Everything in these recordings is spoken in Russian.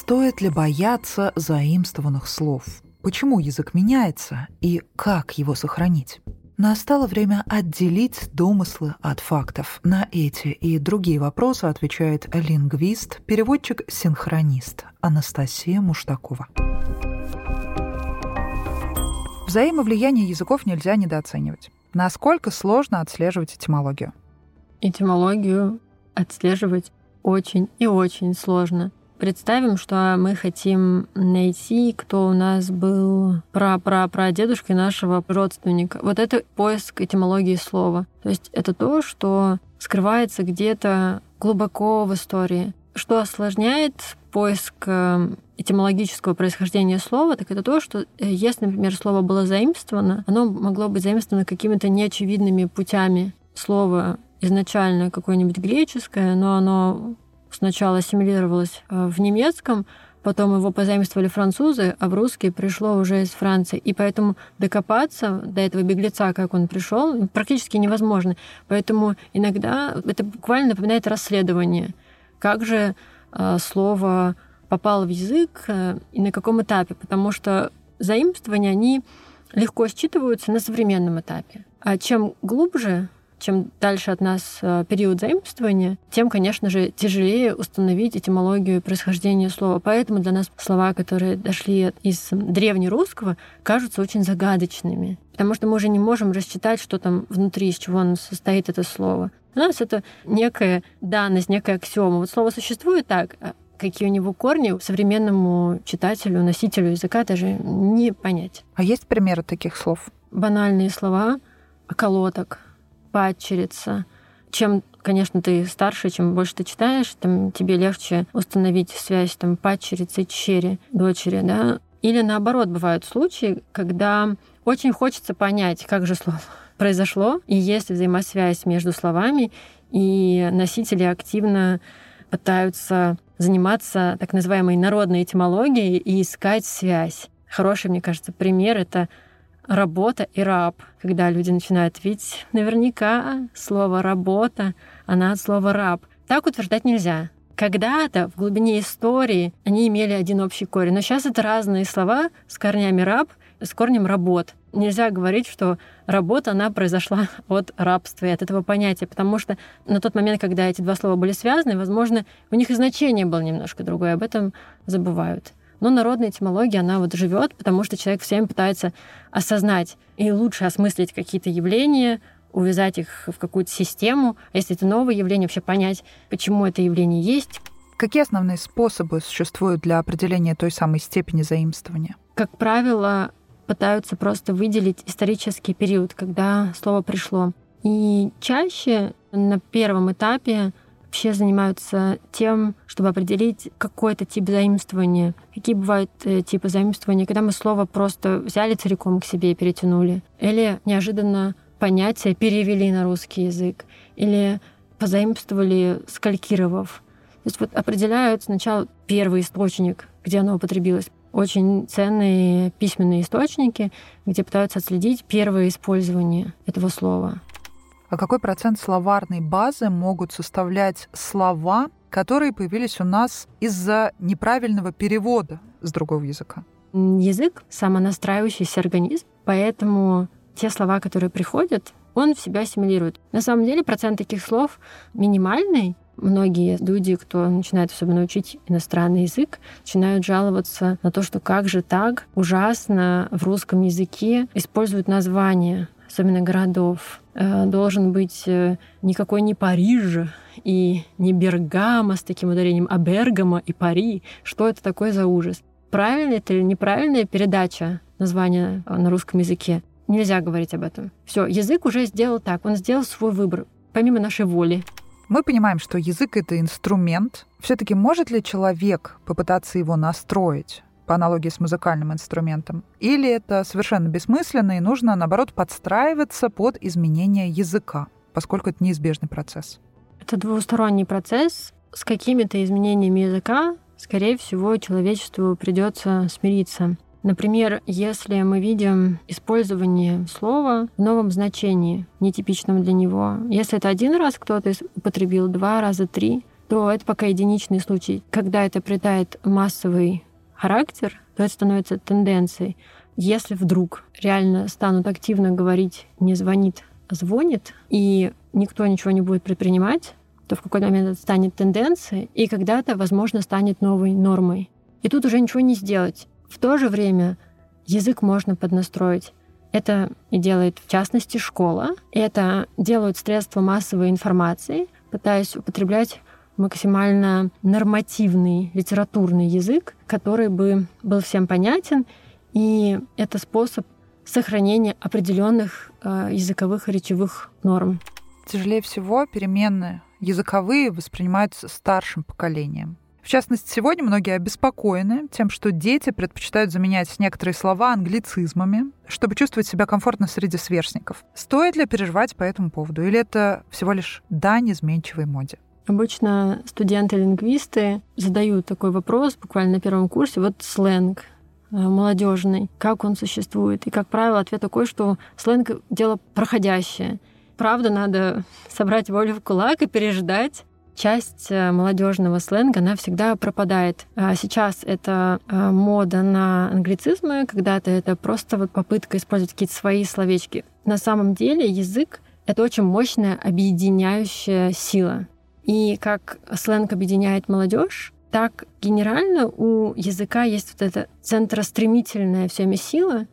Стоит ли бояться заимствованных слов? Почему язык меняется и как его сохранить? Настало время отделить домыслы от фактов. На эти и другие вопросы отвечает лингвист, переводчик-синхронист Анастасия Муштакова. Взаимовлияние языков нельзя недооценивать. Насколько сложно отслеживать этимологию? Этимологию отслеживать очень и очень сложно. Представим, что мы хотим найти, кто у нас был пра-пра-прадедушкой нашего родственника. Вот это поиск этимологии слова. То есть это то, что скрывается где-то глубоко в истории. Что осложняет поиск э, этимологического происхождения слова, так это то, что э, если, например, слово было заимствовано, оно могло быть заимствовано какими-то неочевидными путями. Слово изначально какое-нибудь греческое, но оно сначала ассимилировалось э, в немецком, потом его позаимствовали французы, а в русский пришло уже из Франции. И поэтому докопаться до этого беглеца, как он пришел, практически невозможно. Поэтому иногда это буквально напоминает расследование. Как же э, слово попало в язык э, и на каком этапе? Потому что заимствования, они легко считываются на современном этапе. А чем глубже чем дальше от нас э, период заимствования, тем, конечно же, тяжелее установить этимологию происхождения слова. Поэтому для нас слова, которые дошли из древнерусского, кажутся очень загадочными. Потому что мы уже не можем рассчитать, что там внутри, из чего оно состоит это слово. У нас это некая данность, некая аксиома. Вот слово существует так, а какие у него корни, современному читателю, носителю языка даже не понять. А есть примеры таких слов? Банальные слова, околоток, падчерица. Чем, конечно, ты старше, чем больше ты читаешь, тем тебе легче установить связь там падчерицы, чери, дочери, да. Или наоборот, бывают случаи, когда очень хочется понять, как же слово произошло, и есть взаимосвязь между словами, и носители активно пытаются заниматься так называемой народной этимологией и искать связь. Хороший, мне кажется, пример — это работа и раб. Когда люди начинают видеть, наверняка слово «работа», она от слова «раб». Так утверждать нельзя. Когда-то в глубине истории они имели один общий корень, но сейчас это разные слова с корнями «раб», с корнем «работ». Нельзя говорить, что работа, она произошла от рабства и от этого понятия, потому что на тот момент, когда эти два слова были связаны, возможно, у них и значение было немножко другое, об этом забывают. Но народная этимология, она вот живет, потому что человек всем пытается осознать и лучше осмыслить какие-то явления, увязать их в какую-то систему. А если это новое явление, вообще понять, почему это явление есть. Какие основные способы существуют для определения той самой степени заимствования? Как правило, пытаются просто выделить исторический период, когда слово пришло. И чаще на первом этапе вообще занимаются тем, чтобы определить какой-то тип заимствования. Какие бывают э, типы заимствования, когда мы слово просто взяли целиком к себе и перетянули. Или неожиданно понятие перевели на русский язык. Или позаимствовали, скалькировав. То есть вот определяют сначала первый источник, где оно употребилось. Очень ценные письменные источники, где пытаются отследить первое использование этого слова. А какой процент словарной базы могут составлять слова, которые появились у нас из-за неправильного перевода с другого языка? Язык — самонастраивающийся организм, поэтому те слова, которые приходят, он в себя ассимилирует. На самом деле процент таких слов минимальный. Многие люди, кто начинает особенно учить иностранный язык, начинают жаловаться на то, что как же так ужасно в русском языке используют названия особенно городов, должен быть э, никакой не Париж и не Бергамо с таким ударением, а Бергамо и Пари. Что это такое за ужас? Правильная это или неправильная передача названия э, на русском языке? Нельзя говорить об этом. Все, язык уже сделал так, он сделал свой выбор, помимо нашей воли. Мы понимаем, что язык это инструмент. Все-таки может ли человек попытаться его настроить? По аналогии с музыкальным инструментом, или это совершенно бессмысленно и нужно, наоборот, подстраиваться под изменение языка, поскольку это неизбежный процесс? Это двусторонний процесс. С какими-то изменениями языка, скорее всего, человечеству придется смириться. Например, если мы видим использование слова в новом значении, нетипичном для него, если это один раз кто-то употребил, два раза, три, то это пока единичный случай. Когда это придает массовый характер, то это становится тенденцией. Если вдруг реально станут активно говорить «не звонит», а «звонит», и никто ничего не будет предпринимать, то в какой-то момент это станет тенденцией, и когда-то, возможно, станет новой нормой. И тут уже ничего не сделать. В то же время язык можно поднастроить. Это и делает, в частности, школа. Это делают средства массовой информации, пытаясь употреблять максимально нормативный литературный язык, который бы был всем понятен, и это способ сохранения определенных э, языковых и речевых норм. Тяжелее всего перемены языковые воспринимаются старшим поколением. В частности, сегодня многие обеспокоены тем, что дети предпочитают заменять некоторые слова англицизмами, чтобы чувствовать себя комфортно среди сверстников. Стоит ли переживать по этому поводу, или это всего лишь дань изменчивой моде? Обычно студенты-лингвисты задают такой вопрос буквально на первом курсе. Вот сленг э, молодежный, как он существует. И, как правило, ответ такой, что сленг — дело проходящее. Правда, надо собрать волю в кулак и переждать, часть э, молодежного сленга, она всегда пропадает. А сейчас это э, мода на англицизмы, когда-то это просто вот попытка использовать какие-то свои словечки. На самом деле язык — это очень мощная объединяющая сила. И как сленг объединяет молодежь, так генерально у языка есть вот эта центростремительная всеми сила,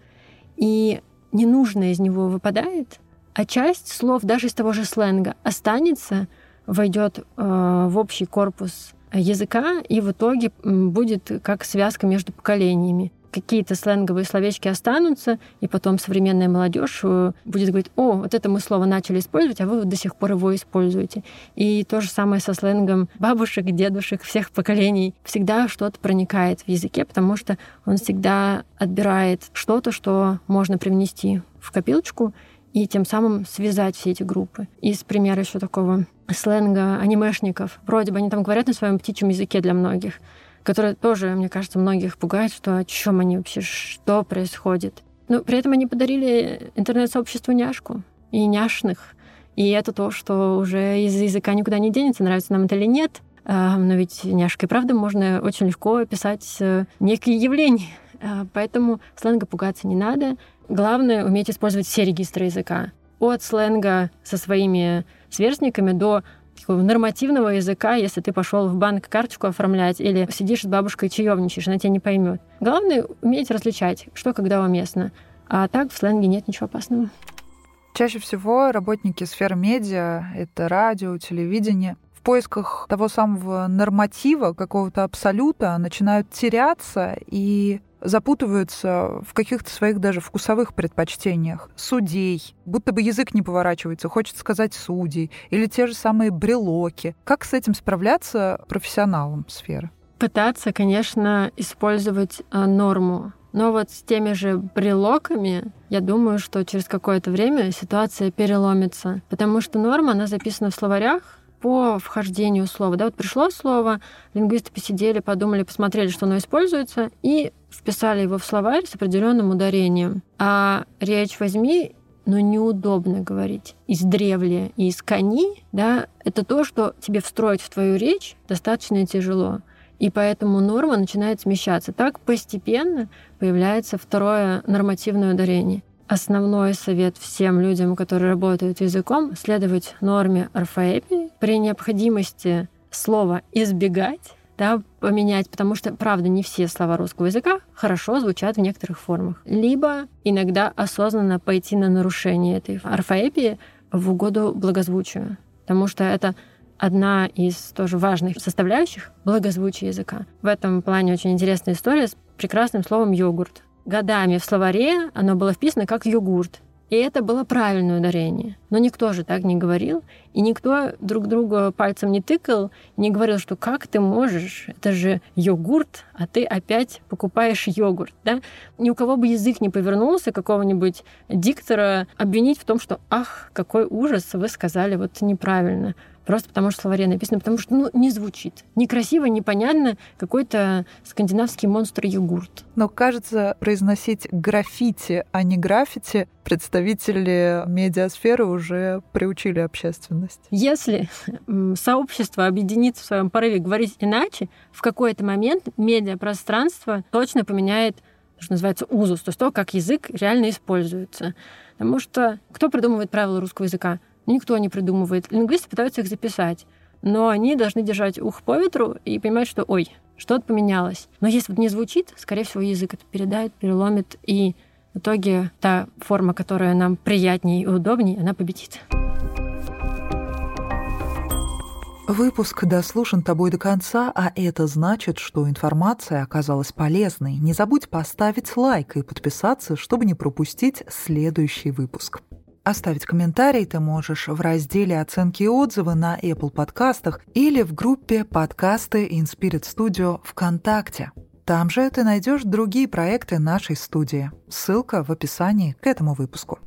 и ненужное из него выпадает, а часть слов даже из того же сленга останется — войдет э, в общий корпус языка и в итоге будет как связка между поколениями. Какие-то сленговые словечки останутся, и потом современная молодежь э, будет говорить, о, вот это мы слово начали использовать, а вы до сих пор его используете. И то же самое со сленгом бабушек, дедушек, всех поколений. Всегда что-то проникает в языке, потому что он всегда отбирает что-то, что можно привнести в копилочку, и тем самым связать все эти группы. Из примера еще такого сленга анимешников. Вроде бы они там говорят на своем птичьем языке для многих, который тоже, мне кажется, многих пугает, что о чем они вообще, что происходит. Но при этом они подарили интернет-сообществу няшку и няшных. И это то, что уже из языка никуда не денется, нравится нам это или нет. А, но ведь няшкой, правда, можно очень легко описать э, некие явления. А, поэтому сленга пугаться не надо. Главное — уметь использовать все регистры языка. От сленга со своими сверстниками до нормативного языка, если ты пошел в банк карточку оформлять или сидишь с бабушкой чаевничаешь, она тебя не поймет. Главное — уметь различать, что когда уместно. А так в сленге нет ничего опасного. Чаще всего работники сферы медиа — это радио, телевидение — в поисках того самого норматива, какого-то абсолюта, начинают теряться и запутываются в каких-то своих даже вкусовых предпочтениях. Судей. Будто бы язык не поворачивается, хочет сказать судей. Или те же самые брелоки. Как с этим справляться профессионалам сферы? Пытаться, конечно, использовать а, норму. Но вот с теми же брелоками, я думаю, что через какое-то время ситуация переломится. Потому что норма, она записана в словарях, по вхождению слова. Да, вот пришло слово, лингвисты посидели, подумали, посмотрели, что оно используется, и вписали его в словарь с определенным ударением. А речь возьми, но неудобно говорить. Из древля и из кони, да, это то, что тебе встроить в твою речь достаточно тяжело. И поэтому норма начинает смещаться. Так постепенно появляется второе нормативное ударение. Основной совет всем людям, которые работают языком, следовать норме орфоэпии. При необходимости слова избегать, да, поменять, потому что, правда, не все слова русского языка хорошо звучат в некоторых формах. Либо иногда осознанно пойти на нарушение этой орфоэпии в угоду благозвучию, потому что это одна из тоже важных составляющих благозвучия языка. В этом плане очень интересная история с прекрасным словом «йогурт». Годами в словаре оно было вписано как «йогурт», и это было правильное ударение. Но никто же так не говорил, и никто друг друга пальцем не тыкал, не говорил, что как ты можешь, это же йогурт, а ты опять покупаешь йогурт. Да? Ни у кого бы язык не повернулся какого-нибудь диктора обвинить в том, что ах, какой ужас, вы сказали вот неправильно. Просто потому что в словаре написано, потому что ну, не звучит. Некрасиво, непонятно, какой-то скандинавский монстр-йогурт. Но, кажется, произносить граффити, а не граффити представители медиасферы уже приучили общественность. Если сообщество объединится в своем порыве говорить иначе, в какой-то момент медиапространство точно поменяет что называется узус, то есть то, как язык реально используется. Потому что кто придумывает правила русского языка? Никто не придумывает. Лингвисты пытаются их записать, но они должны держать ух по ветру и понимать, что ой, что-то поменялось. Но если вот не звучит, скорее всего, язык это передает, переломит, и в итоге та форма, которая нам приятнее и удобнее, она победит. Выпуск дослушан тобой до конца, а это значит, что информация оказалась полезной. Не забудь поставить лайк и подписаться, чтобы не пропустить следующий выпуск. Оставить комментарий ты можешь в разделе «Оценки и отзывы» на Apple подкастах или в группе «Подкасты Inspirit Studio» ВКонтакте. Там же ты найдешь другие проекты нашей студии. Ссылка в описании к этому выпуску.